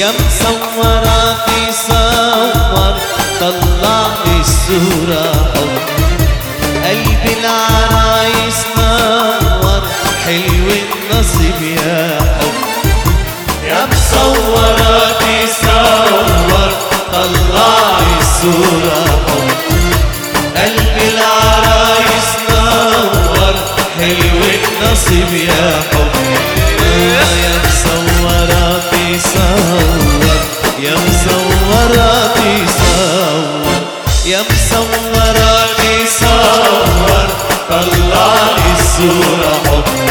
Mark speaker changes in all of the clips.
Speaker 1: يا صور طلع الصورة حب العرايس نور حلو النصيب يا حب يا صور طلع الصورة العرايس نور حلو النصيب يا حب huzura hop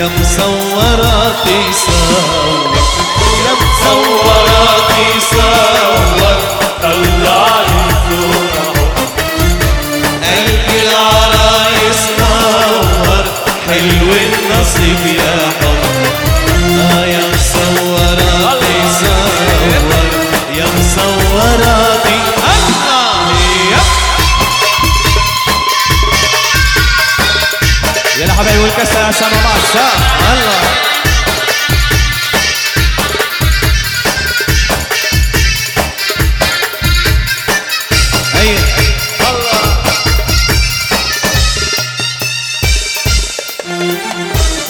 Speaker 1: يا مصورة في صور
Speaker 2: كسر عشان الله الشهر
Speaker 1: الله أيوه.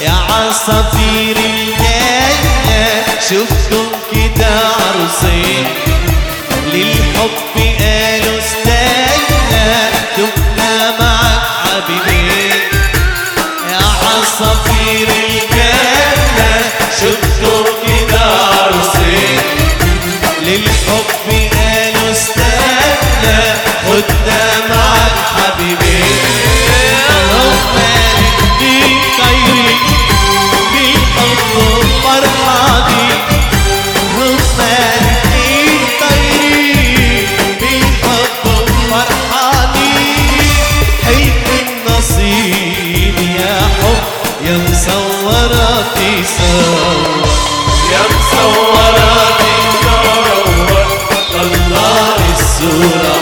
Speaker 1: يا عصافير الجنة شفتم كده يا مصوراتي صور طلع الصورة